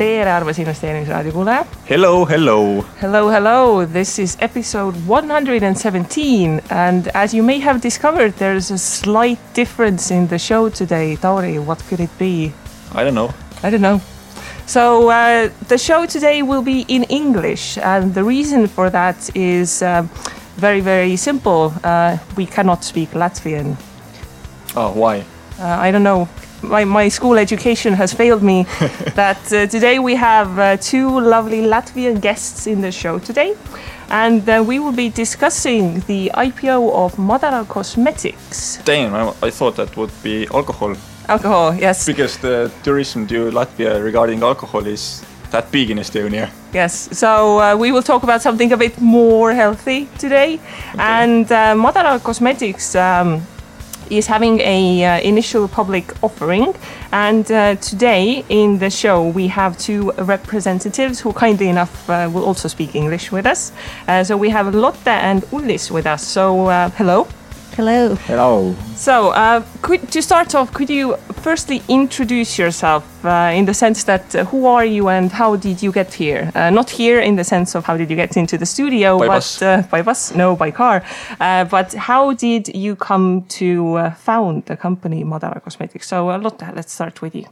tere, armas investeerimisraadio kuulaja. Hello, hello. Hello, hello. This is episode 117 and as you may have discovered, there's a slight difference in the show today. Tauri, what could it be? I don't know. I don't know. So uh, the show today will be in English, and the reason for that is um, very, very simple. Uh, we cannot speak Latvian. Oh, why? Uh, I don't know. My, my school education has failed me. that uh, today we have uh, two lovely Latvian guests in the show today, and uh, we will be discussing the IPO of Madara Cosmetics. Damn, I, I thought that would be alcohol. Alcohol, yes. Because the tourism to Latvia regarding alcohol is that big in Estonia. Yes, so uh, we will talk about something a bit more healthy today. Okay. And uh, Madara Cosmetics um, is having a uh, initial public offering. And uh, today in the show we have two representatives who kindly enough uh, will also speak english with us. Uh, so we have lotte and Uldis with us. So uh, hello Hello. Hello. So, uh, could, to start off, could you firstly introduce yourself uh, in the sense that uh, who are you and how did you get here? Uh, not here in the sense of how did you get into the studio, by but bus. Uh, by bus, no, by car. Uh, but how did you come to found the company Madara Cosmetics? So, Lotte, let's start with you.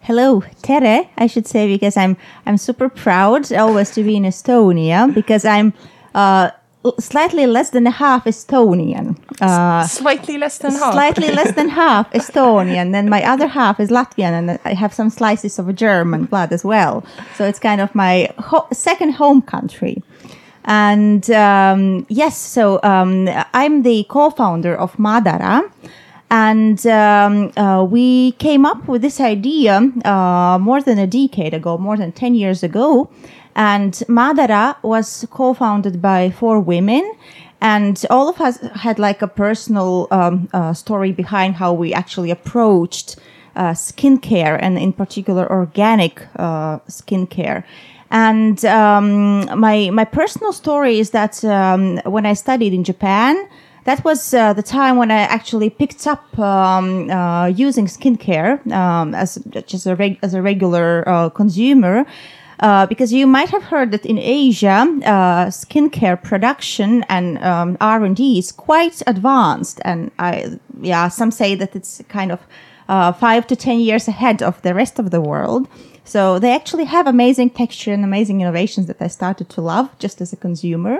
Hello, Tere, I should say, because I'm I'm super proud always to be in Estonia because I'm slightly less than half Estonian. Uh, slightly less than half. Slightly less than half Estonian. Then my other half is Latvian, and I have some slices of German blood as well. So it's kind of my ho- second home country. And um, yes, so um, I'm the co-founder of Madara. And um, uh, we came up with this idea uh, more than a decade ago, more than 10 years ago. And Madara was co-founded by four women. And all of us had like a personal um, uh, story behind how we actually approached uh, skincare and in particular organic uh, skincare. And um, my my personal story is that um, when I studied in Japan, that was uh, the time when I actually picked up um, uh, using skincare um, as just a reg- as a regular uh, consumer. Uh, because you might have heard that in Asia, uh, skincare production and um, R and D is quite advanced, and I, yeah, some say that it's kind of uh, five to ten years ahead of the rest of the world. So they actually have amazing texture and amazing innovations that I started to love just as a consumer.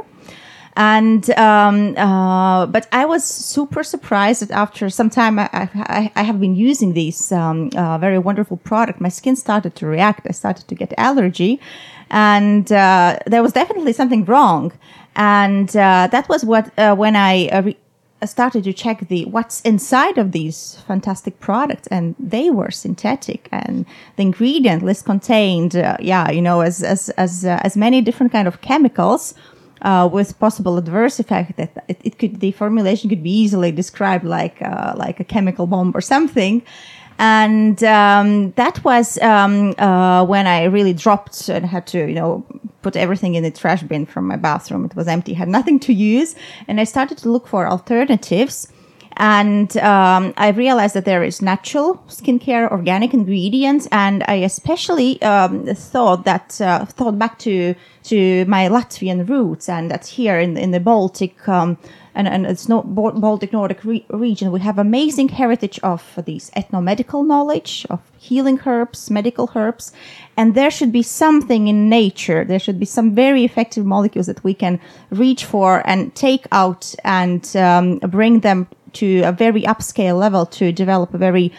And um, uh, but I was super surprised that after some time I, I, I have been using this um, uh, very wonderful product, my skin started to react. I started to get allergy, and uh, there was definitely something wrong. And uh, that was what uh, when I uh, re- started to check the what's inside of these fantastic products. And they were synthetic. And the ingredient list contained yeah you know as as as as many different kind of chemicals uh, with possible adverse effect that it, it, could the formulation could be easily described like uh, like a chemical bomb or something and um, that was um, uh, when I really dropped and had to, you know, put everything in the trash bin from my bathroom. It was empty, had nothing to use, and I started to look for alternatives. And um, I realized that there is natural skincare, organic ingredients, and I especially um, thought that uh, thought back to to my Latvian roots, and that here in in the Baltic um, and, and it's not Baltic Nordic re- region, we have amazing heritage of these ethnomedical knowledge of healing herbs, medical herbs, and there should be something in nature. There should be some very effective molecules that we can reach for and take out and um, bring them to a very upscale level to develop a very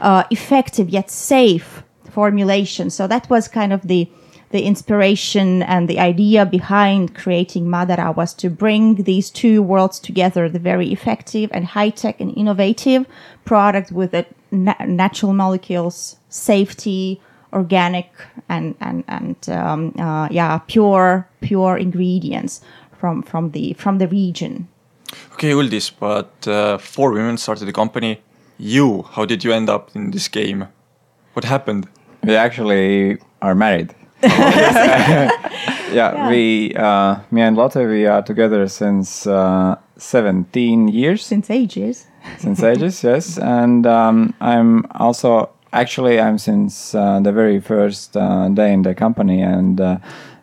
uh, effective yet safe formulation. So that was kind of the the inspiration and the idea behind creating Madara was to bring these two worlds together, the very effective and high tech and innovative product with the na- natural molecules, safety, organic and, and, and, um, uh, yeah, pure, pure ingredients from, from the, from the region. Okay, Uldis, but uh, four women started the company. You, how did you end up in this game? What happened? We actually are married. yeah, yeah, we, uh, me and Lotte, we are together since uh, 17 years. Since ages. Since ages, yes. And um, I'm also actually, I'm since uh, the very first uh, day in the company, and uh,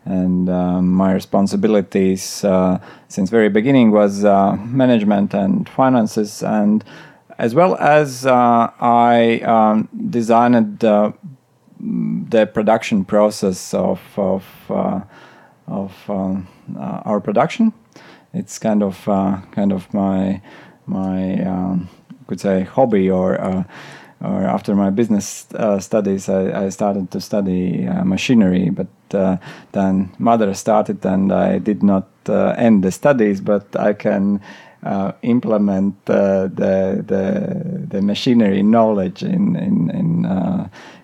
and um, my responsibilities uh, since very beginning was uh, management and finances, and as well as uh, I um, designed the production process of of of um, our production. It's kind of kind of my my um, could say hobby or or after my business uh, studies, I, I, started to study uh, machinery. But uh, then Madara started, and I did not uh, end the studies. But I can uh, implement uh, the, the the machinery knowledge in in in,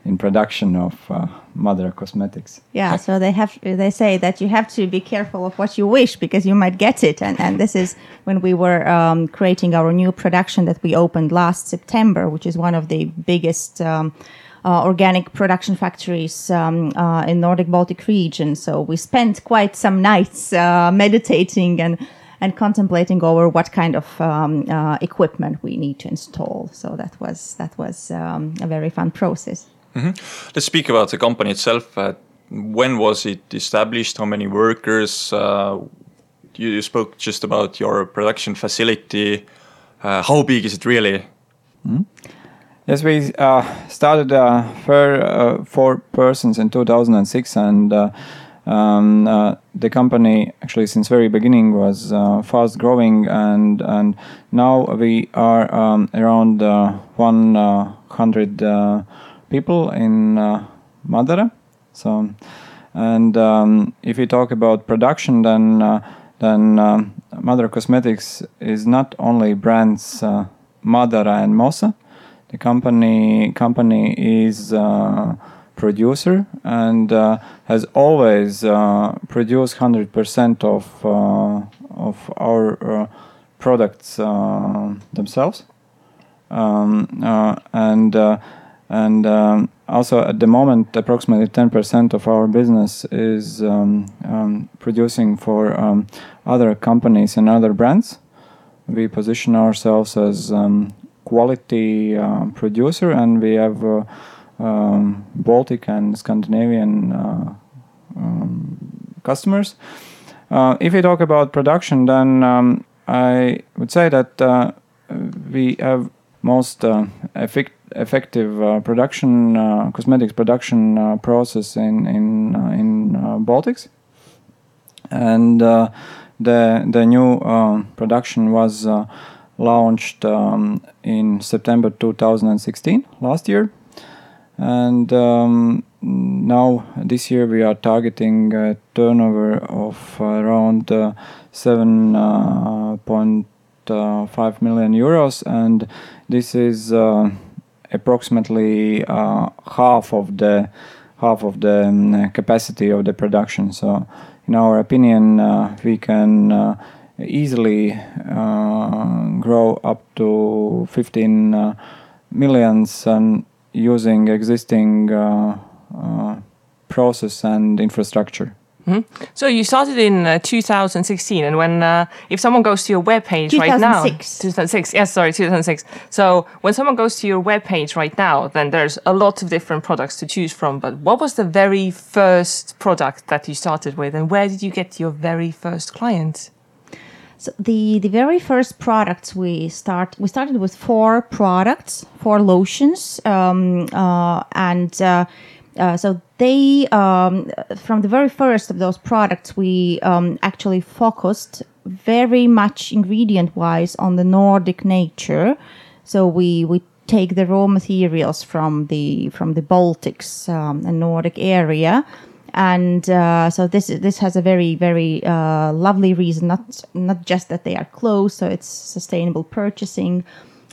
in production of uh, Madara cosmetics. Yeah, so they have they say that you have to be careful of what you wish because you might get it, and and this is when we were um, creating our new production that we opened last September, which is one of the biggest. Um, uh, organic production factories um, uh, in Nordic Baltic region. So we spent quite some nights uh, meditating and and contemplating over what kind of um, uh, equipment we need to install. So that was that was um, a very fun process. Mm-hmm. Let's speak about the company itself. Uh, when was it established? How many workers? Uh, you, you, spoke just about your production facility. Uh, how big is it really? Mm-hmm. Yes, we uh, started for four persons in 2006 and um, uh, the company actually since very beginning was uh, fast growing and and now we are um, around uh, 100 uh, people in uh, Madara. So and um, if you talk about production then uh, then um, Madara Cosmetics is not only brands Madara and Mossa. The company company is producer and uh, has always uh, produced 100% of, uh, of our uh, products uh, themselves. Um, and and um, also at the moment, approximately 10% of our business is um, um, producing for um, other companies and other brands. We position ourselves as um, quality uh, producer, and we have uh, Baltic and Scandinavian uh, customers. Uh, if we talk about production, then I would say that uh, we have most effect effective uh, production uh, cosmetics production uh, process in in in Baltics, and the the new production was launched um, in September 2016 last year, and um, now this year we are targeting a turnover of around uh, 7.5 uh, million euros. And this is uh, approximately uh, half of the half of the um, capacity of the production so in our opinion uh, we can uh, easily grow up to 15 millions and using existing process and infrastructure. Mm-hmm. So you started in uh, 2016, and when uh, if someone goes to your webpage right now, 2006, yes, sorry, 2006. So when someone goes to your webpage right now, then there's a lot of different products to choose from. But what was the very first product that you started with, and where did you get your very first client? So the the very first products we start we started with four products, four lotions, um, uh, and uh, uh, so they um, from the very first of those products we um, actually focused very much ingredient wise on the Nordic nature. So we we take the raw materials from the from the Baltics um, and Nordic area and uh, so this this has a very very uh, lovely reason not not just that they are close so it's sustainable purchasing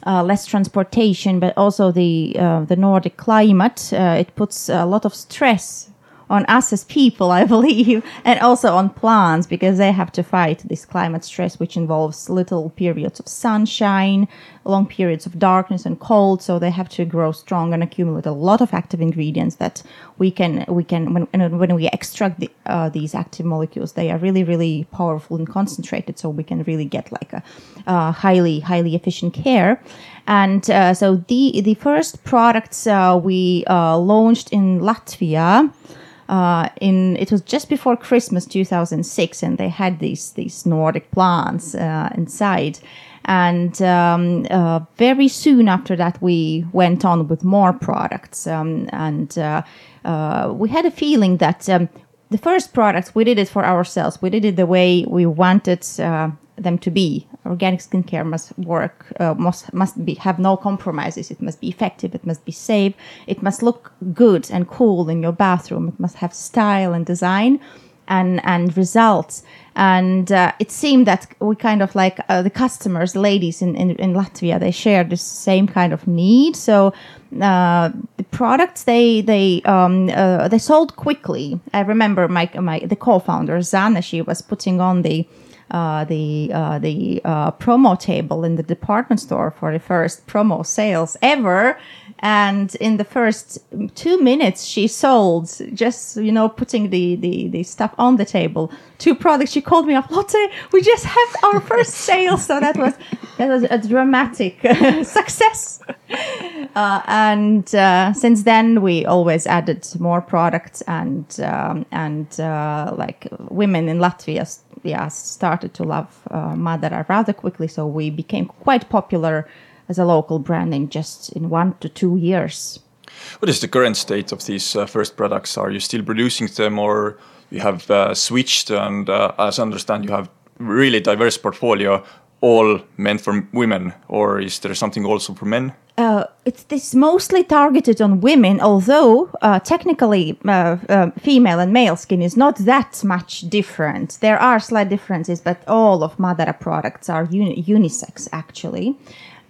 uh, less transportation but also the uh, the Nordic climate uh, it puts a lot of stress on us as people, I believe, and also on plants because they have to fight this climate stress, which involves little periods of sunshine, long periods of darkness and cold. So they have to grow strong and accumulate a lot of active ingredients that we can we can when when we extract the, uh, these active molecules, they are really really powerful and concentrated. So we can really get like a uh, highly highly efficient care. And uh, so the the first products uh, we uh, launched in Latvia uh, in it was just before Christmas 2006, and they had these these Nordic plants uh, inside. And um, uh, very soon after that, we went on with more products, um, and uh, uh, we had a feeling that um, the first products we did it for ourselves. We did it the way we wanted uh, them to be. Organic skincare must work, uh, must must be have no compromises. It must be effective. It must be safe. It must look good and cool in your bathroom. It must have style and design, and and results. And uh, it seemed that we kind of like uh, the customers, ladies in, in, in Latvia, they share the same kind of need. So uh, the products they they um, uh, they sold quickly. I remember my my the co-founder Zana, she was putting on the uh, the uh, the uh, promo table in the department store for the first promo sales ever. And in the first two minutes, she sold just you know putting the, the the stuff on the table. Two products. She called me up, Lotte. We just had our first sale, so that was that was a dramatic success. Uh, and uh, since then, we always added more products, and um, and uh, like women in Latvia yeah, started to love uh, Madara rather quickly. So we became quite popular as a local brand in just in one to two years. What is the current state of these uh, first products? Are you still producing them, or you have uh, switched? And uh, as I understand, you have really diverse portfolio, all meant for women, or is there something also for men? uh, it's this mostly targeted on women, although uh, technically uh, uh, female and male skin is not that much different. There are slight differences, but all of Madara products are uni- unisex actually.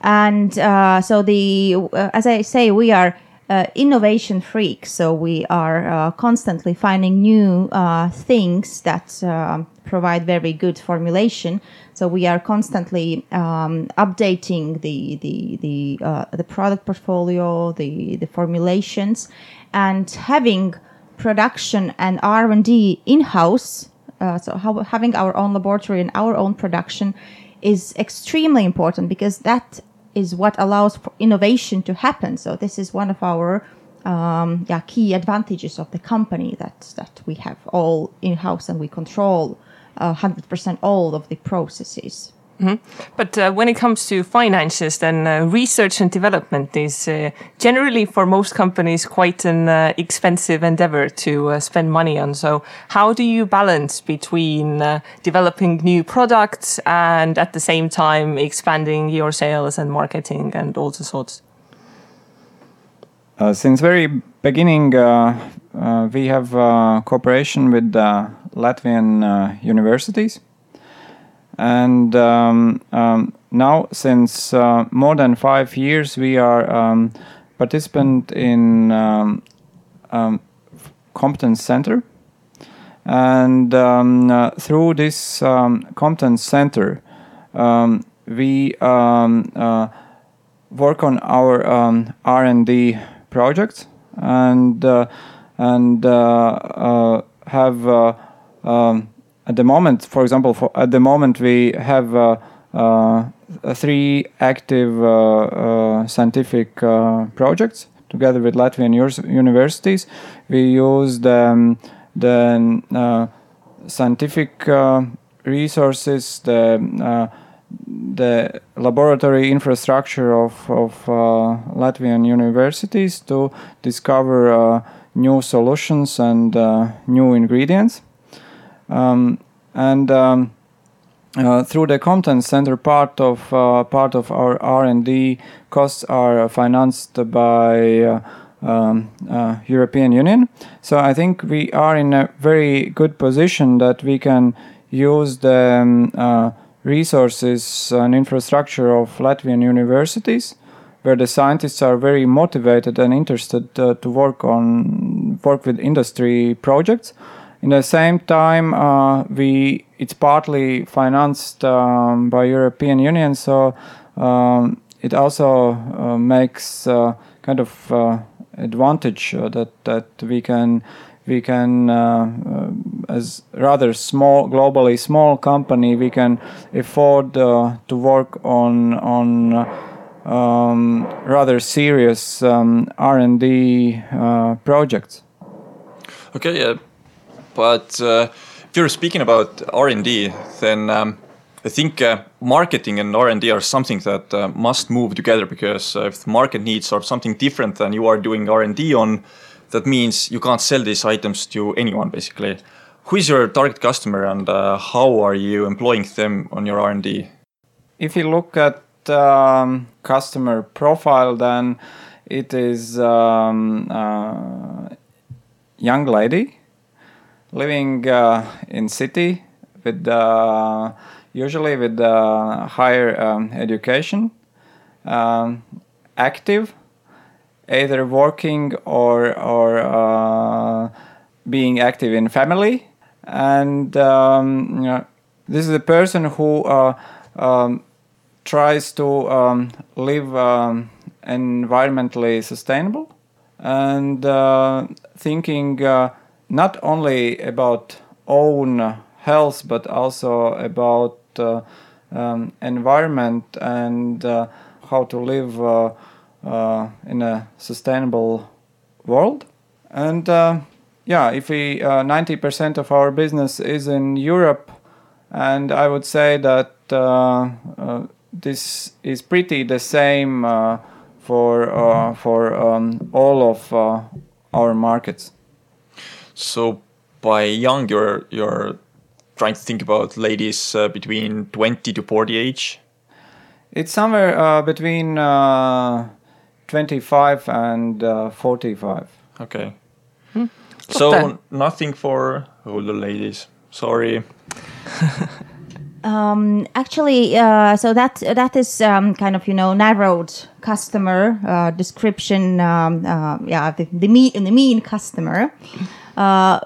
And uh, so the, uh, as I say, we are uh, innovation freaks. So we are uh, constantly finding new uh, things that uh, provide very good formulation. So we are constantly um, updating the the the uh, the product portfolio, the the formulations, and having production and R and D in house. So how, having our own laboratory and our own production is extremely important because that is what allows for innovation to happen. So this is one of our um, yeah, key advantages of the company that that we have all in house and we control hundred percent all of the processes. Mm-hmm. But uh, when it comes to finances, then uh, research and development is uh, generally for most companies quite an uh, expensive endeavor to uh, spend money on. So, how do you balance between uh, developing new products and at the same time expanding your sales and marketing and all the sorts? since very beginning, we have cooperation with Latvian universities and um, um, now since uh, more than five years we are um, participant in um, um, competence center. And um, uh, through this competence center we uh, work on our r&d projects. And uh, and uh, uh, have at the moment, for example, for, at the moment we have uh, uh, three active uh, scientific projects together with Latvian universities. We use the, the scientific resources, the the laboratory infrastructure of, of uh, Latvian universities to discover uh, new solutions and uh, new ingredients. Um, and um, uh, through the competence center, part of uh, part of our R and D costs are financed by uh, um, uh, European Union. So I think we are in a very good position that we can use the um, uh, resources and infrastructure of Latvian universities where the scientists are very motivated and interested uh, to work on work with industry projects. In the same time, uh, we it's partly financed um, by European Union, so um, it also uh, makes uh, kind of uh, advantage uh, that that we can we can uh, as rather small globally small company we can afford to work on on um, rather serious um, R&D projects. Okay, yeah, but uh, if you're speaking about R and D, then um, I think uh, marketing and R and D are something that uh, must move together because uh, if the market needs are something different than you are doing R and D on, that means you can't sell these items to anyone basically. Who is your target customer and uh, how are you employing them on your R and D? If you look at um, customer profile, then it is um, uh, young lady living uh, in city with uh, usually with uh, higher um, education, um, active, either working or or being active in family, and um, you know, this is a person who um, tries to um, live um, environmentally sustainable and uh, thinking uh, not only about own health but also about uh, um, environment and uh, how to live uh, uh, in a sustainable world. And uh, yeah if we uh, 90% of our business is in europe and i would say that uh, uh, this is pretty the same uh, for uh, for um, all of uh, our markets So by young, you're you're trying to think about ladies uh, between 20 to 40 age. It's somewhere uh, between uh, 25 and uh, 45. Okay. So then. nothing for older ladies. Sorry. Um, actually, uh, so that that is um, kind of you know narrowed customer uh, description. Um, uh, yeah, the the mean the mean customer. Uh,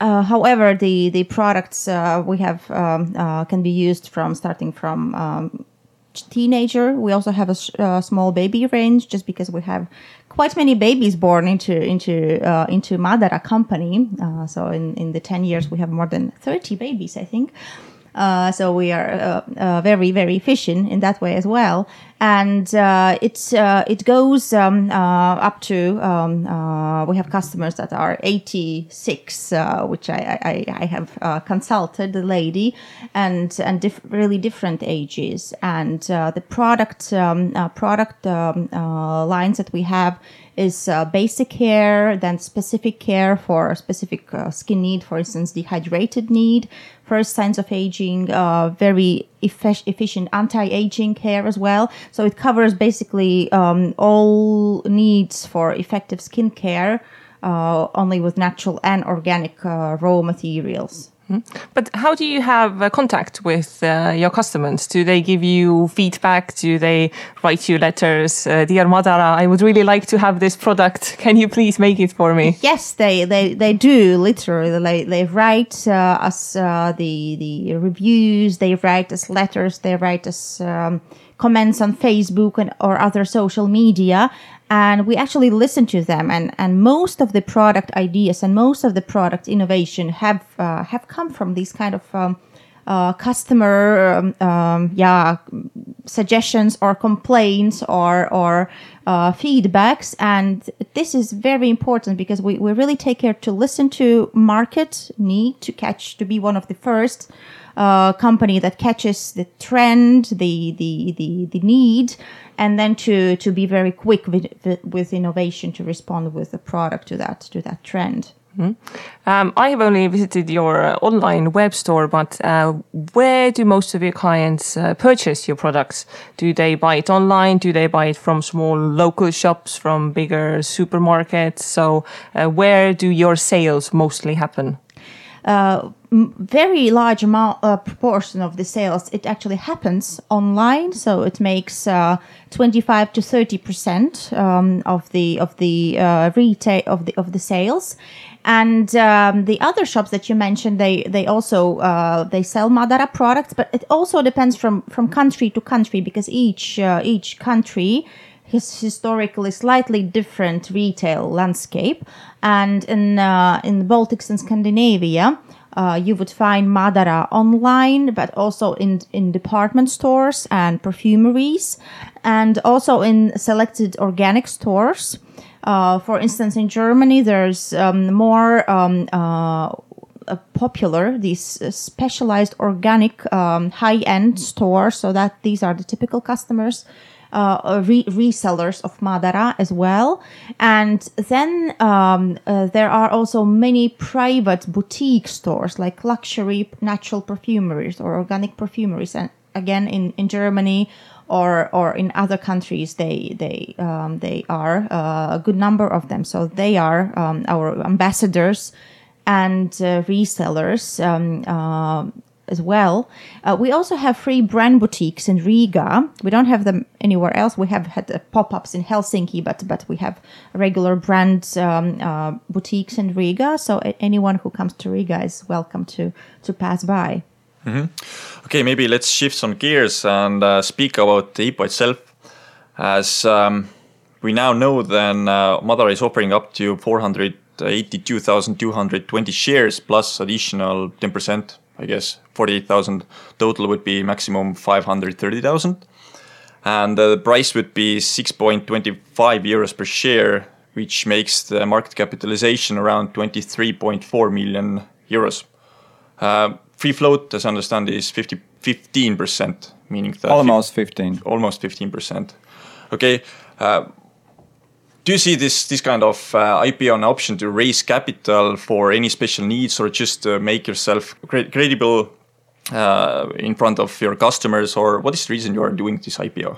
uh, however, the the products uh, we have um, uh, can be used from starting from um, teenager. We also have a s- uh, small baby range, just because we have quite many babies born into into uh, into Madara company. So in in the ten years, we have more than thirty babies, I think. Uh, so we are uh, uh, very very efficient in that way as well, and uh, it's uh, it goes um, uh, up to um, we have customers that are 86, uh, which I I, I have consulted the lady, and and diff- really different ages, and the product um, product um, lines that we have is uh, basic care, then specific care for a specific uh, skin need, for instance, dehydrated need, first signs of aging, uh, very effe- efficient anti-aging care as well. So it covers basically um, all needs for effective skin care, uh, only with natural and organic uh, raw materials. But how do you have uh, contact with uh, your customers? Do they give you feedback? Do they write you letters? Uh, Dear Madara, I would really like to have this product. Can you please make it for me? Yes, they, they, they do literally. They, they write uh, us uh, the the reviews. They write us letters. They write us um, comments on Facebook and or other social media, and we actually listen to them. And and most of the product ideas and most of the product innovation have uh, have come from these kind of. Um, uh, customer um, um, yeah suggestions or complaints or or uh, feedbacks and this is very important because we, we really take care to listen to market need to catch to be one of the first uh, company that catches the trend the the the, the need and then to to be very quick with, with innovation to respond with the product to that to that trend Um, I have only visited your uh, online web store, but uh, where do most of your clients uh, purchase your products? Do they buy it online? Do they buy it from small local shops, from bigger supermarkets? So, uh, where do your sales mostly happen? Uh, very large amount uh, proportion of the sales it actually happens online so it makes uh, 25 to 30 percent um, of the of the uh, retail of the of the sales. And um, the other shops that you mentioned they they also uh, they sell madara products but it also depends from from country to country because each uh, each country his historically slightly different retail landscape. And in uh, in the Baltics and Scandinavia, uh, you would find Madara online, but also in in department stores and perfumeries, and also in selected organic stores. Uh, for instance, in Germany, there's um, more um, uh, popular these uh, specialized organic um, high-end stores so that these are the typical customers uh, re- resellers of Madara as well. And then um, uh, there are also many private boutique stores like luxury natural perfumeries or organic perfumeries. And again, in, in Germany, or, or in other countries, they they um, they are uh, a good number of them. So they are um, our ambassadors and uh, resellers um, uh, as well. Uh, we also have free brand boutiques in Riga. We don't have them anywhere else. We have had uh, pop-ups in Helsinki, but but we have regular brand um, uh, boutiques in Riga. So anyone who comes to Riga is welcome to to pass by. Okay, maybe let's shift some gears and uh, speak about the IPO itself. As um, we now know, then uh, Madara is offering up to 482,220 shares plus additional 10%, I guess 48,000 total would be maximum 530,000. And the price would be 6.25 euros per share, which makes the market capitalization around 23.4 million euros. Uh, free float, as I understand, is 50, 15%, meaning that Almost 15. almost 15%. Okay. Uh, do you see this this kind of uh, IPO an option to raise capital for any special needs or just uh, make yourself cre- credible uh, in front of your customers or what is the reason you are doing this IPO?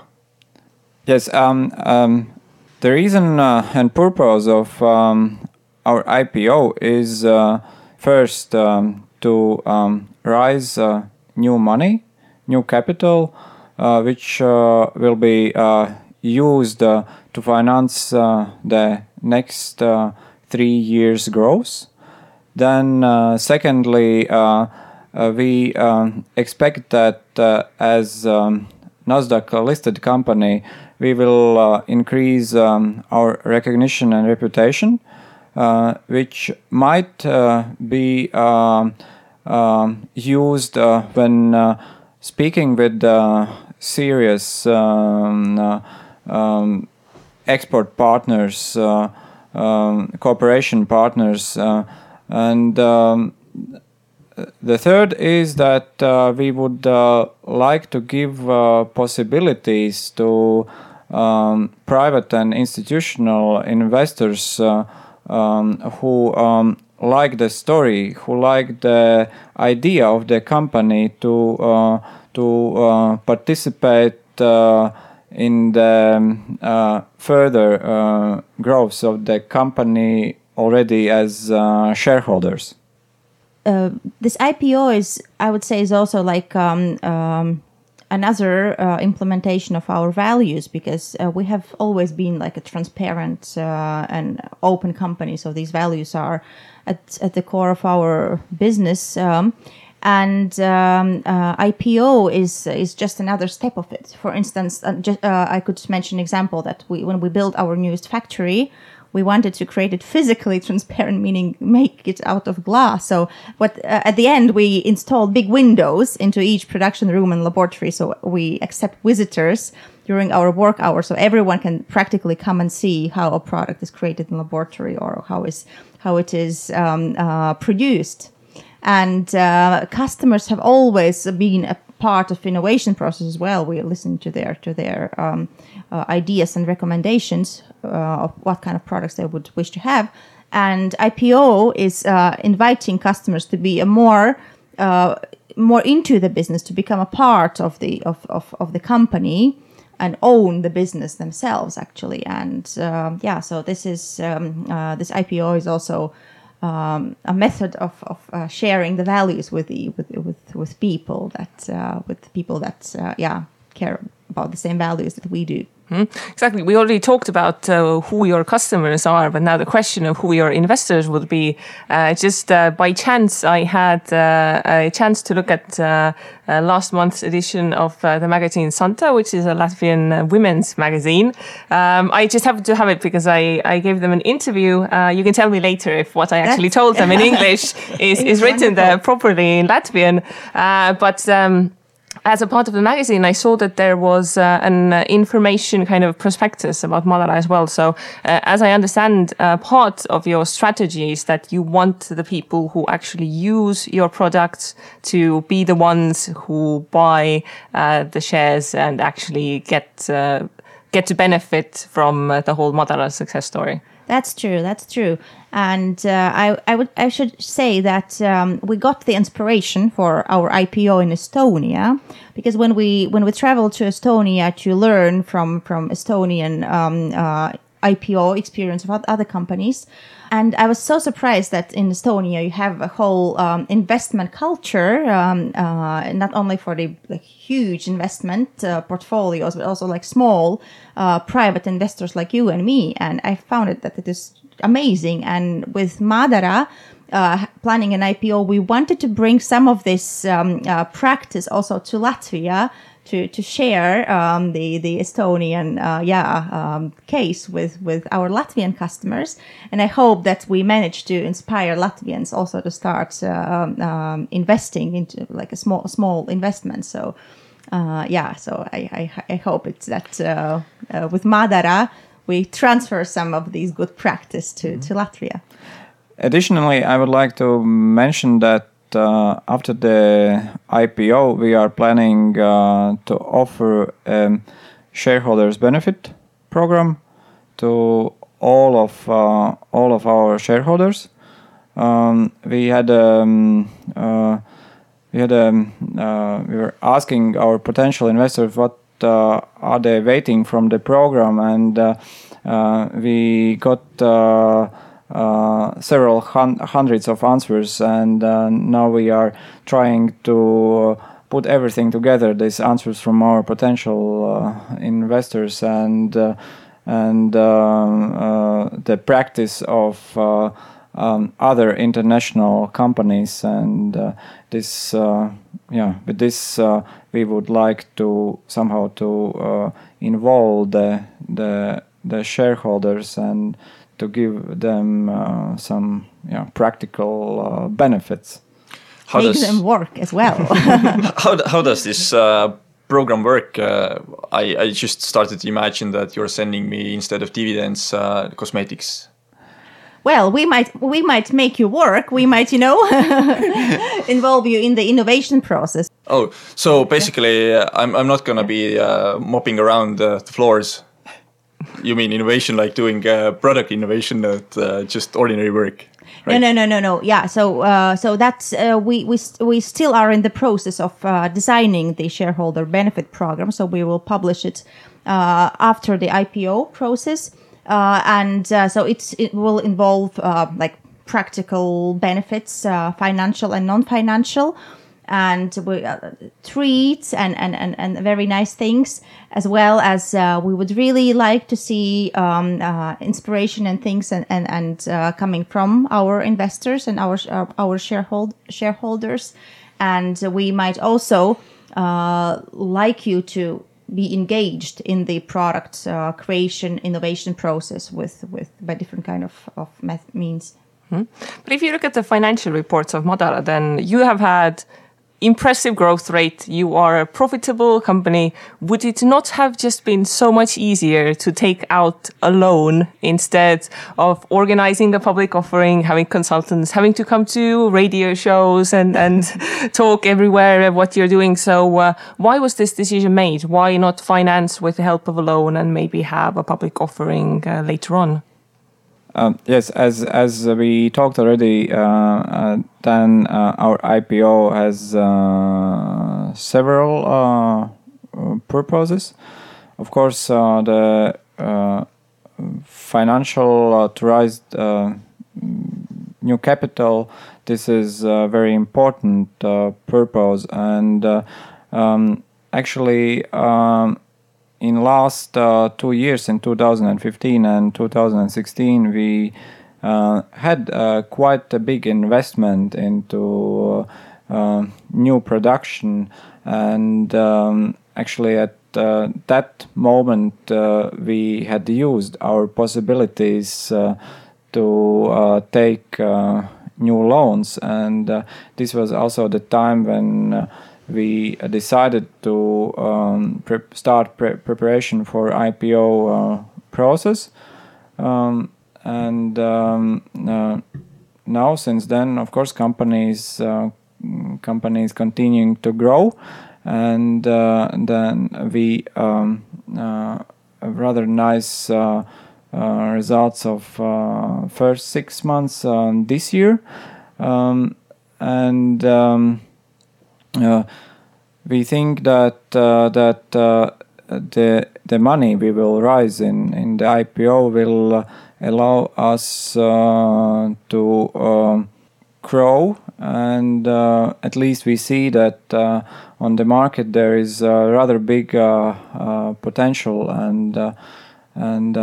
Yes, um, um, the reason uh, and purpose of um, our IPO is uh, first um, to um, raise new money, new capital, which will be used to finance uh, the next uh, three years' growth. Then, uh, secondly, we um, expect that as um, Nasdaq listed company, we will uh, increase um, our recognition and reputation, uh, which might uh, be um, um, used when speaking with serious um, um, export partners, uh, um, cooperation partners, uh, and um, the third is that uh, we would uh, like to give uh, possibilities to um, private and institutional investors uh, um, who um, like the story, who like the idea of the company to to participate in the um, uh, further uh, growth of the company already as uh, shareholders. this IPO is, I would say, is also like um, um, another uh, implementation of our values because uh, we have always been like a transparent uh, and open company. So these values are at, at the core of our business. Um, and um, uh, IPO is is just another step of it. For instance, uh, just, uh, I could mention example that we when we built our newest factory, we wanted to create it physically transparent, meaning make it out of glass. So, what uh, at the end we installed big windows into each production room and laboratory, so we accept visitors during our work hours, so everyone can practically come and see how a product is created in laboratory or how is how it is um, uh, produced and uh, customers have always been a part of innovation process as well. We listen to their to their um, uh, ideas and recommendations uh, of what kind of products they would wish to have. And IPO is uh, inviting customers to be a more uh, more into the business, to become a part of the of, of, of the company and own the business themselves actually. And um, yeah, so this is um, uh, this IPO is also um, a method of, of uh, sharing the values with the with with, with people that uh, with people that uh, yeah care about the same values that we do. Mm, exactly. We already talked about uh, who your customers are, but now the question of who your investors would be. Uh, just uh, by chance, I had uh, a chance to look at uh, uh, last month's edition of the magazine Santa, which is a Latvian women's magazine. Um, I just happened to have it because I, I gave them an interview. you can tell me later if what I actually told them in English is, is written there properly in Latvian. but um, as a part of the magazine, I saw that there was uh, an uh, information kind of prospectus about Madara as well. So, uh, as I understand, uh, part of your strategy is that you want the people who actually use your products to be the ones who buy uh, the shares and actually get uh, get to benefit from the whole Madara success story. That's true. That's true. And uh, I, I would, I should say that um, we got the inspiration for our IPO in Estonia because when we when we traveled to Estonia to learn from from Estonian um, uh, IPO experience of other companies, and I was so surprised that in Estonia you have a whole um, investment culture, um, uh, not only for the like, huge investment uh, portfolios, but also like small uh, private investors like you and me. And I found it that it is amazing. And with Madara, uh, planning an IPO, we wanted to bring some of this um, uh, practice also to Latvia to to share um, the the Estonian uh, yeah um, case with with our Latvian customers, and I hope that we manage to inspire Latvians also to start uh, um, um, investing into like a small small investment. So. Uh, yeah, so I, I, I hope it's that uh, with Madara we transfer some of these good practice to, mm -hmm. to Latvia. Additionally, I would like to mention that uh, after the IPO, we are planning uh, to offer a shareholders benefit program to all of uh, all of our shareholders. Um, we had um, uh, we had um, uh, we were asking our potential investors what are they waiting from the program, and we got uh, several hun- hundreds of answers, and uh, now we are trying to put everything together. These answers from our potential uh, investors and uh, and um, uh, the practice of um, other international companies, and this yeah with this we would like to somehow to involve the the the shareholders and to give them uh, some yeah, practical uh, benefits. How Make does, them work as well. how, how does this uh, program work? Uh, I, I just started to imagine that you're sending me instead of dividends uh, cosmetics. Well, we might we might make you work. We might, you know, involve you in the innovation process. Oh, so basically, uh, I'm I'm not gonna be mopping around the floors you mean innovation like doing uh, product innovation, not uh, just ordinary work? Right? No, no, no, no, no. Yeah, so uh, so that's uh, we we we still are in the process of uh, designing the shareholder benefit program. So we will publish it uh, after the IPO process, and so it's it will involve like practical benefits, financial and non-financial and we, uh, treats and, and, and, and very nice things, as well as uh, we would really like to see um, uh, inspiration and things and, and, and uh, coming from our investors and our, our, sharehold, shareholders. And we might also uh, like you to be engaged in the product uh, creation innovation process with, with by different kind of, of means. Hmm. But if you look at the financial reports of Madara, then you have had impressive growth rate. You are a profitable company. Would it not have just been so much easier to take out a loan instead of organizing a public offering, having consultants, having to come to radio shows and, and talk everywhere what you're doing? So, uh, why was this decision made? Why not finance with the help of a loan and maybe have a public offering uh, later on? Um, yes, as as we talked already, uh, uh, then uh, our IPO has uh, several purposes. Of course, the financial authorized new capital. This is a very important purpose, and um, actually, um, in last uh, two years, in 2015 and 2016, we uh, had uh, quite a big investment into uh, new production, and um, actually at uh, that moment uh, we had used our possibilities uh, to take new loans, and this was also the time when we decided to um, pre start pre preparation for IPO process. Um, and um, uh, now since then of course companies uh, companies continuing to grow and uh, then we um, uh, rather nice uh, uh, results of first six months this year um, and um, Uh, we think that uh, that uh, the the money we will raise in in the IPO will allow us uh, to um, grow and uh, at least we see that uh, on the market there is a rather big potential and and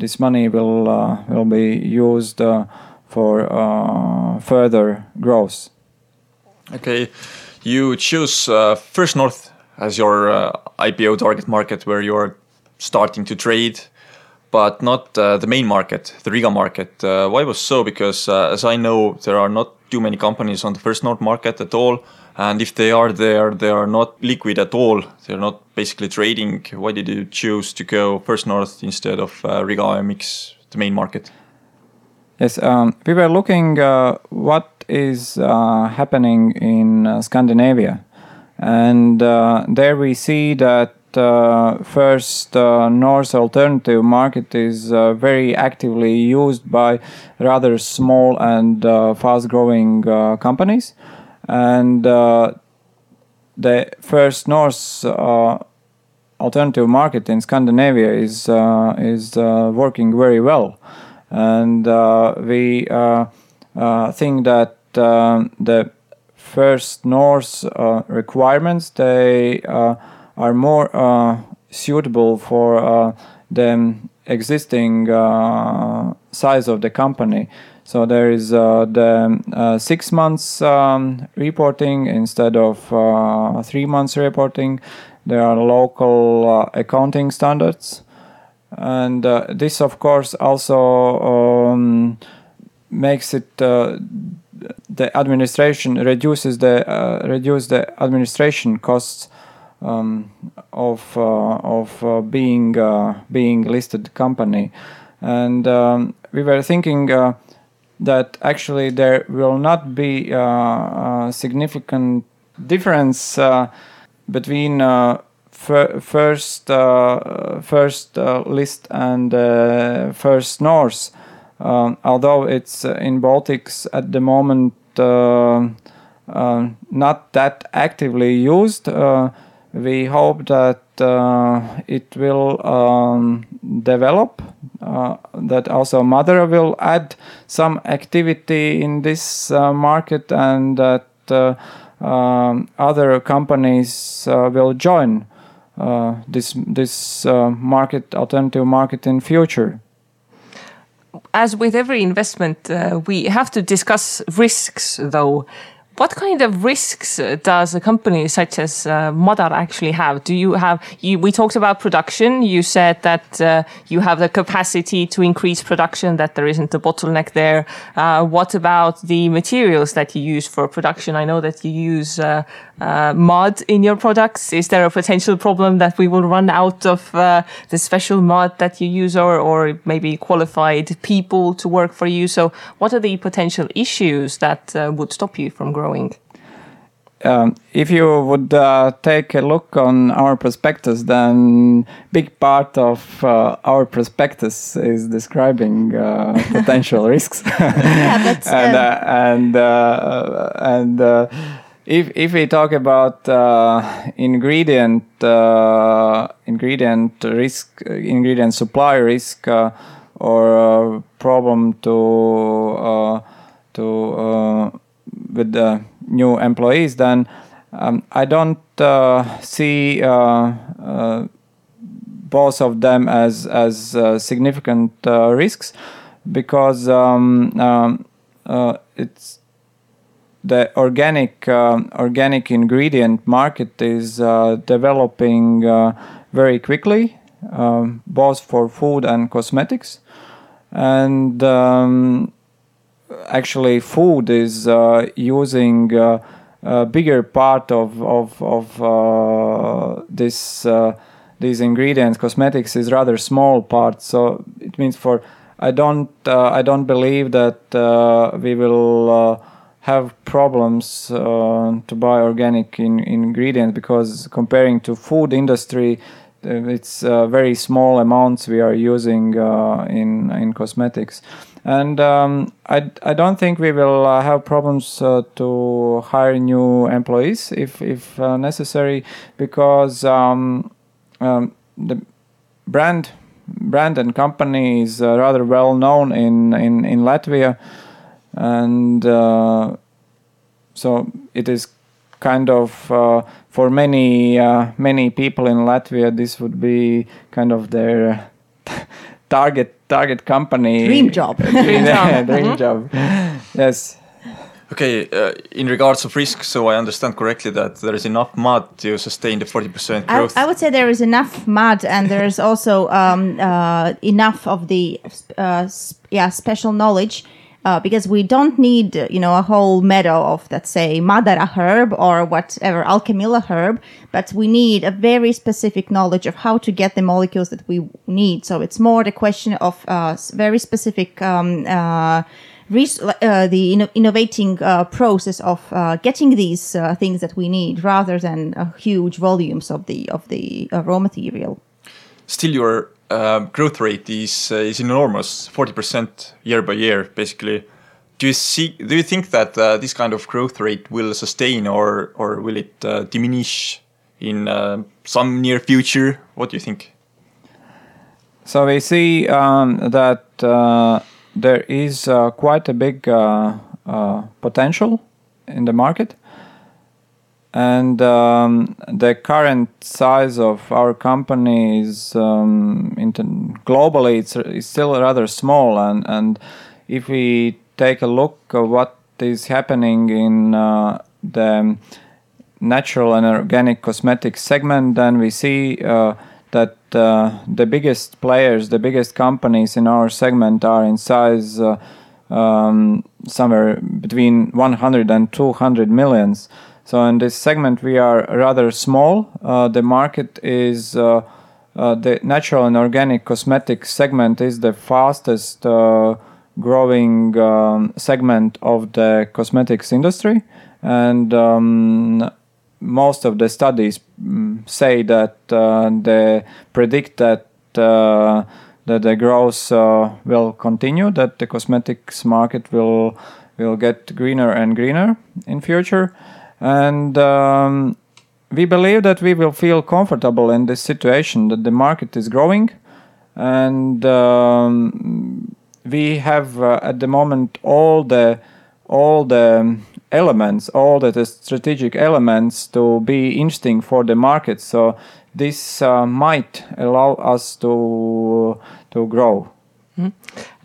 this money will will be used for further growth. Okay, you choose uh, First North as your uh, IPO target market where you're starting to trade but not uh, the main market, the Riga market. Uh, why was so? Because uh, as I know, there are not too many companies on the First North market at all, and if they are there, they are not liquid at all. They're not basically trading. Why did you choose to go First North instead of uh, Riga AMX, the main market? Yes, um, we were looking uh, what is uh, happening in Scandinavia, and there we see that uh, first uh, North alternative market is uh, very actively used by rather small and uh, fast growing uh, companies. And uh, the first North alternative market in Scandinavia is, is working very well. And we think that the first North requirements, they are more uh, suitable for uh, the existing uh, size of the company. So there is the six months um, reporting instead of three months reporting. There are local accounting standards and uh, this of course also um, makes it uh, the administration reduces the uh, reduce the administration costs um, of uh, of uh, being uh, being listed company, and um, we were thinking that actually there will not be a significant difference between first uh, first uh, list and uh, first north um, although it's in baltics at the moment not that actively used we hope that uh, it will um, develop, uh, that also Madara will add some activity in this uh, market and that uh, um, other companies uh, will join uh, this, this market, alternative market in future as with every investment, uh, we have to discuss risks, though. What kind of risks uh, does a company such as uh, Madara actually have? Do you have, you, we talked about production. You said that uh, you have the capacity to increase production, that there isn't a bottleneck there. Uh, what about the materials that you use for production? I know that you use uh, uh, mud in your products. Is there a potential problem that we will run out of uh, the special mud that you use or, or maybe qualified people to work for you? So what are the potential issues that would stop you from growing? Growing? Um, if you would uh, take a look on our prospectus, then big part of uh, our prospectus is describing uh, potential risks. yeah, and uh, and uh, and uh, if if we talk about ingredient ingredient risk, ingredient supply risk, or problem to to uh, with the new employees, then um, I don't uh, see uh, uh, both of them as as uh, significant uh, risks because um, um, uh, it's the organic um, organic ingredient market is uh, developing uh, very quickly, um, both for food and cosmetics, and um, actually food is uh, using uh, a bigger part of of of uh, this uh, these ingredients. Cosmetics is rather small part, so it means for I don't uh, I don't believe that uh, we will. Uh, have problems uh, to buy organic in, ingredients because comparing to food industry uh, it's uh, very small amounts we are using uh, in in cosmetics and um, I, I don't think we will uh, have problems uh, to hire new employees if if necessary because um, um, the brand brand and company is rather well known in in, in Latvia. And uh, so it is kind of uh, for many uh, many people in Latvia this would be kind of their target target company dream job dream job, dream job. yes Okay, uh, in regards of risk, so I understand correctly that there is enough mud to sustain the 40% I, growth. I would say there is enough mud, and there is also um, uh, enough of the uh, sp- yeah special knowledge. Uh, because we don't need, you know, a whole meadow of, let's say, Madara herb or whatever, Alchemilla herb, but we need a very specific knowledge of how to get the molecules that we need. So it's more the question of uh, very specific um, uh, uh, the inno- innovating uh, process of uh, getting these things that we need, rather than huge volumes of the of the raw material. Still, your uh, growth rate is uh, is enormous, 40% year by year, basically. Do you see? Do you think that uh, this kind of growth rate will sustain, or or will it uh, diminish in uh, some near future? What do you think? So we see um, that uh, there is quite a big potential in the market, and um, the current size of our company is um, globally it's, it's still rather small, and and if we take a look at what is happening in uh, the natural and organic cosmetic segment, then we see uh, that uh, the biggest players, the biggest companies in our segment are in size uh, um, somewhere between 100 and 200 millions. So in this segment, we are rather small. Uh, the market is uh, uh, the natural and organic cosmetics segment is the fastest uh, growing um, segment of the cosmetics industry, and um, most of the studies mm, say that uh, they predict that uh, that the growth will continue, that the cosmetics market will will get greener and greener in future, and um, we believe that we will feel comfortable in this situation that the market is growing, and um, we have uh, at the moment all the all the elements, all the strategic elements to be interesting for the market. So this uh, might allow us to to grow.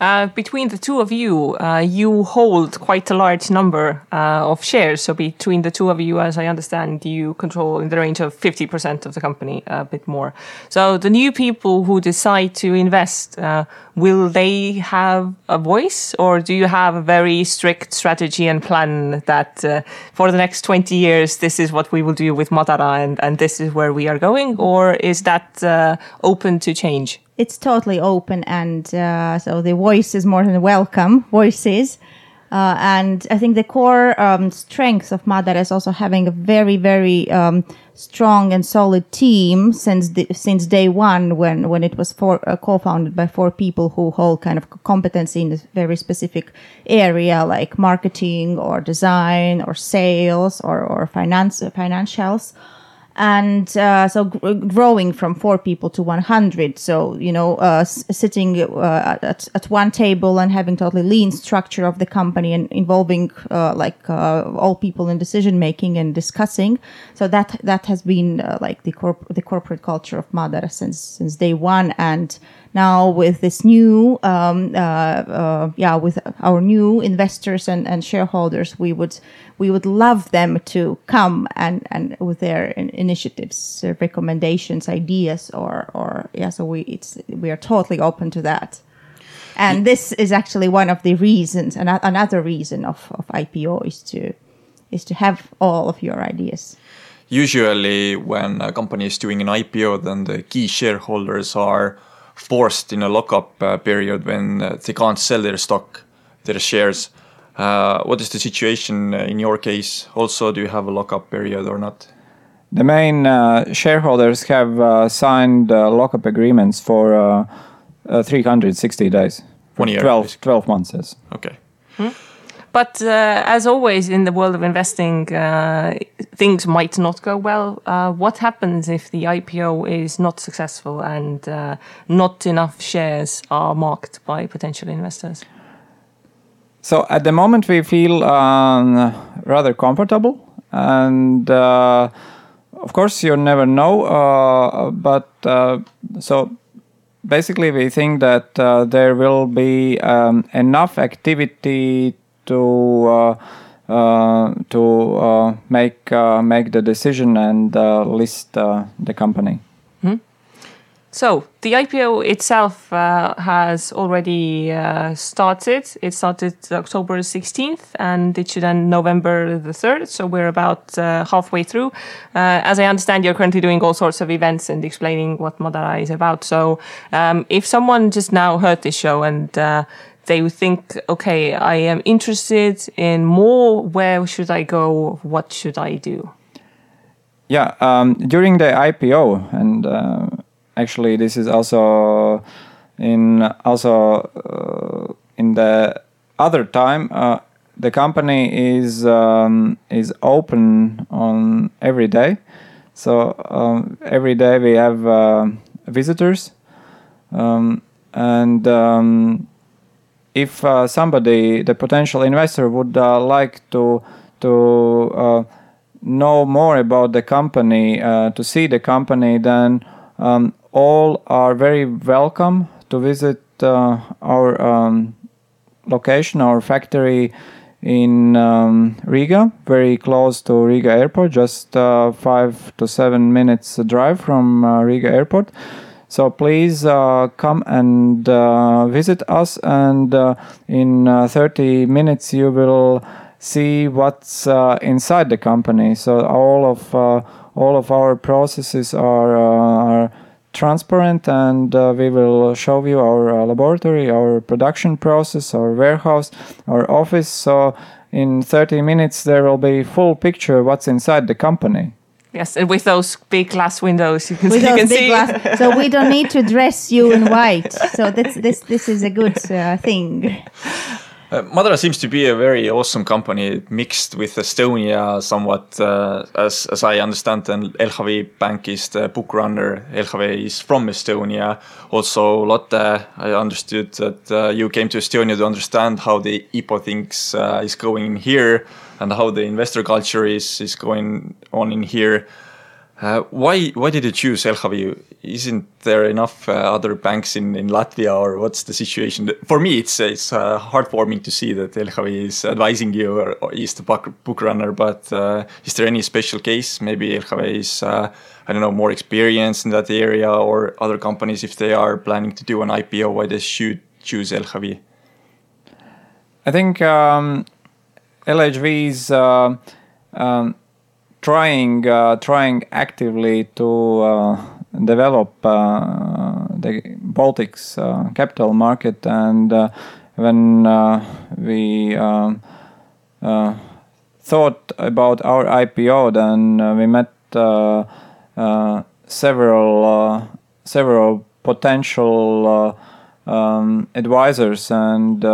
Uh, between the two of you, uh, you hold quite a large number uh, of shares. So between the two of you, as I understand, you control in the range of 50% of the company, a bit more. So the new people who decide to invest, uh, will they have a voice or do you have a very strict strategy and plan that uh, for the next 20 years, this is what we will do with Madara and, and this is where we are going? Or is that uh, open to change? It's totally open, and uh, so the voice is more than welcome. Voices. Uh, and I think the core um, strength of Madara is also having a very, very um, strong and solid team since the, since day one, when when it was four, uh, co-founded by four people who hold kind of competency in a very specific area, like marketing or design or sales or or finance financials. And uh, so gr- growing from four people to 100 so you know uh, s- sitting uh, at, at one table and having totally lean structure of the company and involving uh, like uh, all people in decision making and discussing. So that that has been uh, like the corp- the corporate culture of Madara since since day one. And now with this new um, uh, uh, yeah with our new investors and, and shareholders we would we would love them to come and and with their initiatives recommendations ideas or or yeah so we it's we are totally open to that. And this is actually one of the reasons and another reason of, of ipo is to is to have all of your ideas. Usually, when a company is doing an IPO, then the key shareholders are forced in a lockup uh, period when uh, they can't sell their stock, their shares. Uh, what is the situation uh, in your case? Also, do you have a lockup period or not? The main uh, shareholders have uh, signed uh, lockup agreements for uh, uh, 360 days. For One year, 12, 12 months, yes. Okay. But uh, as always in the world of investing, uh, things might not go well. Uh, what happens if the IPO is not successful and uh, not enough shares are marked by potential investors? So at the moment, we feel um, rather comfortable, and uh, of course, you never know. Uh, but so basically, we think that there will be um, enough activity to uh, uh, to uh, make make the decision and list the company. So the IPO itself uh, has already uh, started. It started October 16th and it should end November the 3rd. So we're about uh, halfway through. As I understand, you're currently doing all sorts of events and explaining what Madara is about. So um, if someone just now heard this show and they think, okay, I am interested in more, where should I go? What should I do? Yeah, um, during the IPO, and uh, actually this is also in also uh, in the other time. Uh, the company is um, is open on every day, so um, every day we have uh, visitors, um, and um, if uh, somebody, the potential investor, would uh, like to to uh, know more about the company, uh, to see the company, then um, all are very welcome to visit uh, our um, location, our factory in um, Riga, very close to Riga Airport, just uh, five to seven minutes drive from Riga Airport. So please uh, come and uh, visit us, and uh, in uh, 30 minutes you will see what's inside the company. So all of all of our processes are, are transparent, and uh, we will show you our uh, laboratory, our production process, our warehouse, our office. So in 30 minutes there will be full picture what's inside the company. Yes, and with those big glass windows, you can, with you those can big see. glass. So we don't need to dress you in white. So this this this is a good uh, thing. Uh, Madara seems to be a very awesome company, mixed with Estonia somewhat, uh, as as I understand. And LHV Bank is the book runner. LHV is from Estonia. Also, Lotte, I understood that uh, you came to Estonia to understand how the IPO things uh, is going in here and how the investor culture is is going on in here. Uh, why why did you choose LHV? Isn't there enough uh, other banks in, in Latvia, or what's the situation? For me, it's it's uh, heartwarming to see that LHV is advising you or, or is the book, book runner. But uh, is there any special case? Maybe LHV is uh, I don't know more experienced in that area, or other companies if they are planning to do an IPO, why they should choose LHV? I think um, LHV is uh, um, trying uh, trying actively to uh, develop uh, the Baltics uh, capital market, and uh, when we um, thought about our IPO, then we met several several potential um, advisors and.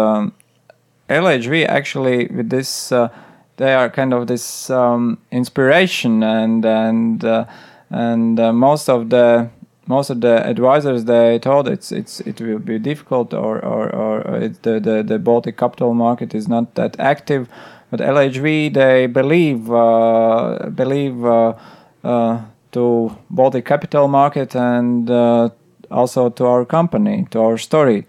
LHV actually with this uh, they are kind of this um, inspiration and and uh, and uh, most of the most of the advisors they told it's it's it will be difficult or or, or it, the, the the Baltic capital market is not that active. But LHV they believe uh, believe uh, uh, to Baltic capital market and uh, also to our company to our story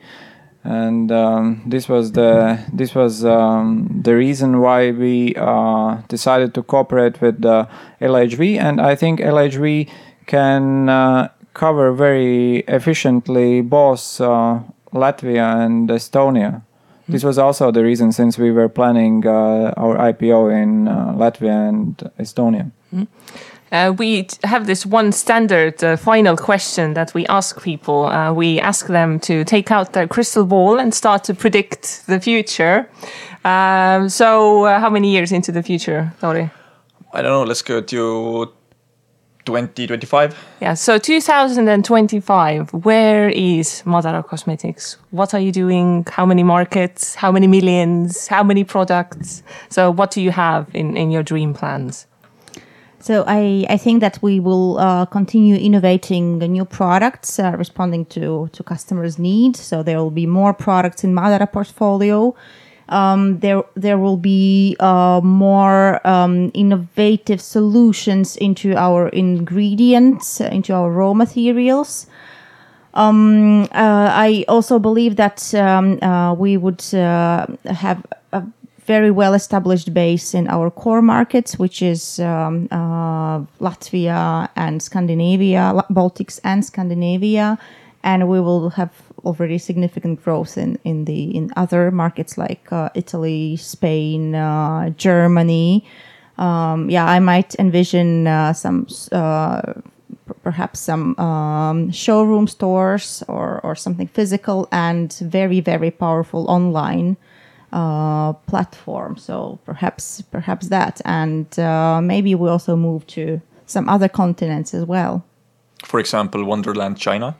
and um, this was the this was um, the reason why we uh, decided to cooperate with the LHV and I think LHV can uh, cover very efficiently both uh, Latvia and Estonia. Mm-hmm. This was also the reason since we were planning uh, our IPO in uh, Latvia and Estonia. Mm-hmm. Uh, we have this one standard uh, final question that we ask people. Uh, we ask them to take out their crystal ball and start to predict the future. Um, so, how many years into the future, Tori? I don't know. Let's go to 2025? Yeah, so 2025, where is Madara Cosmetics? What are you doing? How many markets? How many millions? How many products? So, what do you have in, in your dream plans? So I, I think that we will uh, continue innovating new products, uh, responding to, to customers' needs. So there will be more products in Madara portfolio um, there there will be uh, more um, innovative solutions into our ingredients, uh, into our raw materials. Um, uh, I also believe that um, uh, we would have a very well established base in our core markets, which is um, uh, Latvia and Scandinavia, Baltics and Scandinavia, and we will have already significant growth in, in the in other markets like uh, Italy, Spain, uh, Germany. Um, yeah, I might envision uh, some uh, perhaps some um, showroom stores or or something physical and very very powerful online uh, platform. So perhaps perhaps that, and uh, maybe we also move to some other continents as well. For example, Wonderland China.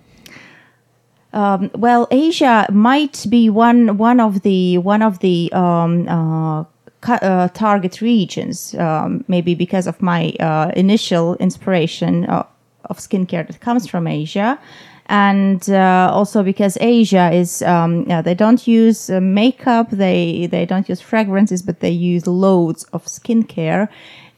Um, well, Asia might be one one of the one of the um, uh, uh, target regions. Um, maybe because of my uh, initial inspiration of, of skincare that comes from Asia, and uh, also because Asia is um, yeah, they don't use uh, makeup, they they don't use fragrances, but they use loads of skincare,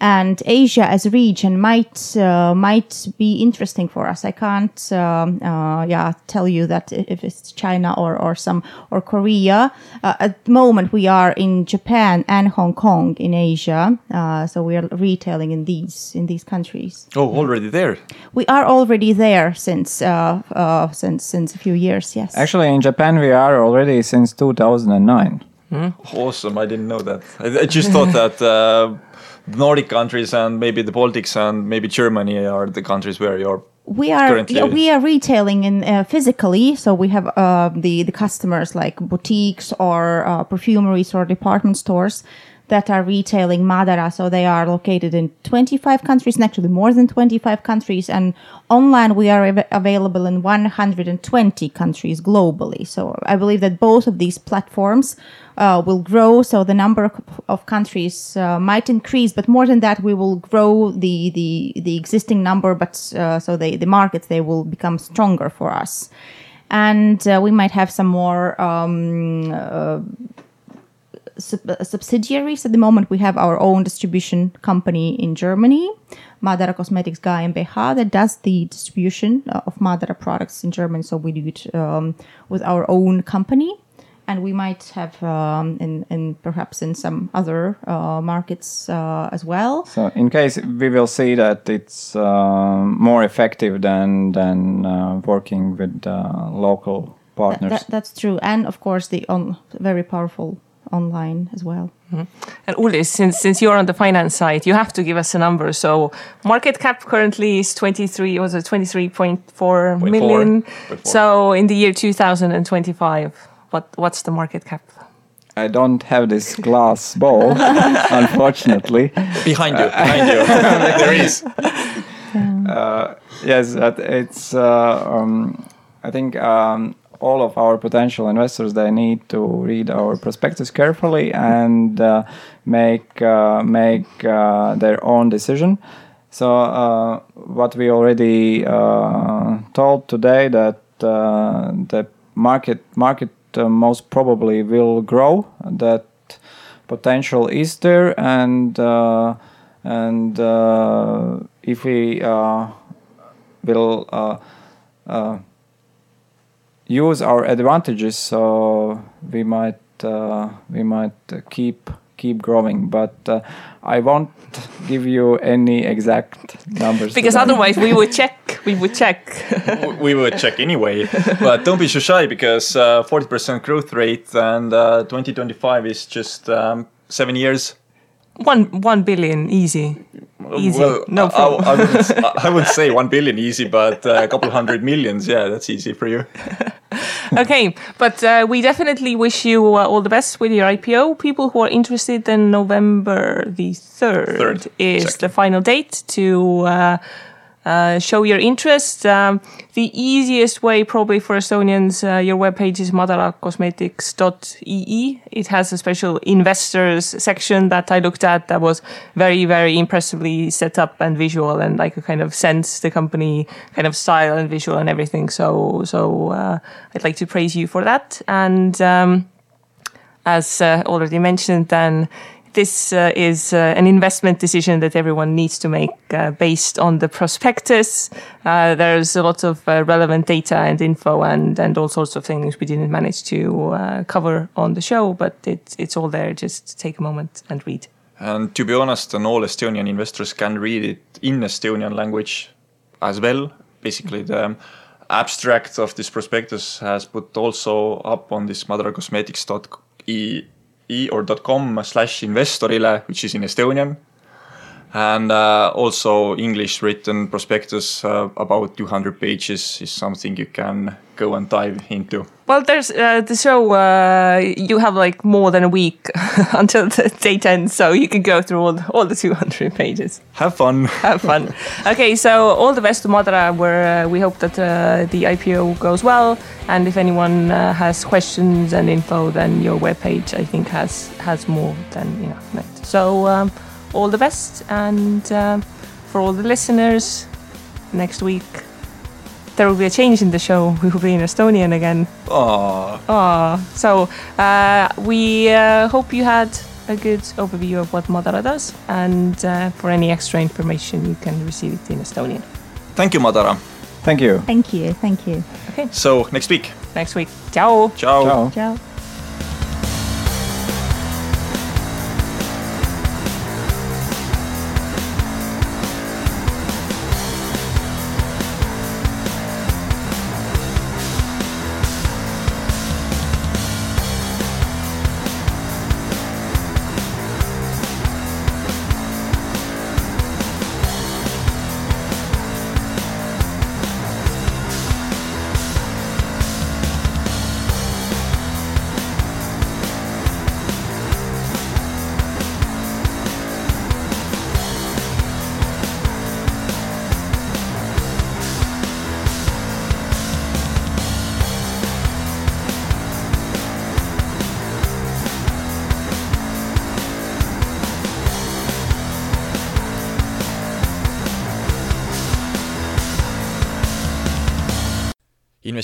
and Asia as a region might uh, might be interesting for us. I can't um, uh, yeah tell you that if it's China or or some or Korea. Uh, at the moment, we are in Japan and Hong Kong in Asia, uh, so we are retailing in these in these countries. Oh, already there. We are already there since uh, uh, since since a few years. Yes. Actually, in Japan, we are already since 2009. Mm. Awesome! I didn't know that. I, I just thought that Nordic countries and maybe the Baltics and maybe Germany are the countries where you're we are we are retailing in uh, physically. So we have uh, the the customers like boutiques or uh, perfumeries or department stores that are retailing Madara. So they are located in 25 countries, and actually more than 25 countries. And online, we are av- available in 120 countries globally. So I believe that both of these platforms uh, will grow. So the number of, countries uh, might increase, but more than that, we will grow the the, the existing number. But uh, so the the markets they will become stronger for us, and uh, we might have some more. Um, uh, sub- uh, subsidiaries. At the moment, we have our own distribution company in Germany, Madara Cosmetics GmbH, that does the distribution uh, of Madara products in Germany. So we do it um, with our own company. And we might have, um, in, in perhaps in some other uh, markets uh, as well. So, in case we will see that it's uh, more effective than than uh, working with local partners. That, that, that's true, and of course the on, very powerful online as well. Mm-hmm. And Uldis, since since you're on the finance side, you have to give us a number. So market cap currently is 23 was it 23.4 million. So in the year 2025, what what's the market cap? I don't have this glass ball, unfortunately. Behind you, behind you, there is. Uh, yes, it's. Uh, um, I think um, all of our potential investors they need to read our prospectus carefully and uh, make uh, make uh, their own decision So uh, what we already uh, told today that uh, the market market most probably will grow. That potential is there, and and if we will use our advantages, so we might uh, we might keep keep growing. But uh, I won't give you any exact numbers Because today. otherwise we would check. We would check. We would check anyway, but don't be so shy because uh, 40% growth rate and uh, 2025 is just um, seven years. One one billion easy. Easy. Well, no I, problem. I, I, wouldn't, I wouldn't say one billion easy, but uh, a couple hundred millions, yeah, that's easy for you. okay, but uh, we definitely wish you uh, all the best with your IPO. People who are interested, then November the 3rd, Third, is exactly. the final date to uh, uh, show your interest. Um, the easiest way, probably for Estonians, uh, your webpage is madaracosmetics.ee. It has a special investors section that I looked at that was very, very impressively set up and visual, and like a kind of sense the company kind of style and visual and everything. So, so uh, I'd like to praise you for that. And um, as uh, already mentioned, then this uh, is uh, an investment decision that everyone needs to make uh, based on the prospectus. Uh, there's a lot of uh, relevant data and info and, and all sorts of things we didn't manage to cover on the show, but it, it's all there. Just take a moment and read. And to be honest, and all Estonian investors can read it in Estonian language as well. Basically, the abstract of this prospectus has put also up on this madaracosmetics.e e or .com slash investorile, which is in Estonian. And uh, also English written prospectus uh, about 200 pages is something you can go and dive into. Well, there's uh, the show. Uh, you have like more than a week until the date ends, so you can go through all the, all the 200 pages. Have fun! Have fun. okay, so all the best to Madara. Where uh, we hope that uh, the IPO goes well, and if anyone uh, has questions and info, then your webpage I think has has more than enough. So um, all the best, and um for all the listeners, next week there will be a change in the show. We will be in Estonian again. Aww. Oh, so uh, we uh, hope you had a good overview of what Madara does, and uh, for any extra information, you can receive it in Estonian. Thank you, Madara. Thank you. Thank you. Thank you. Okay. So, next week. Next week. Ciao! Ciao. Ciao. Ciao.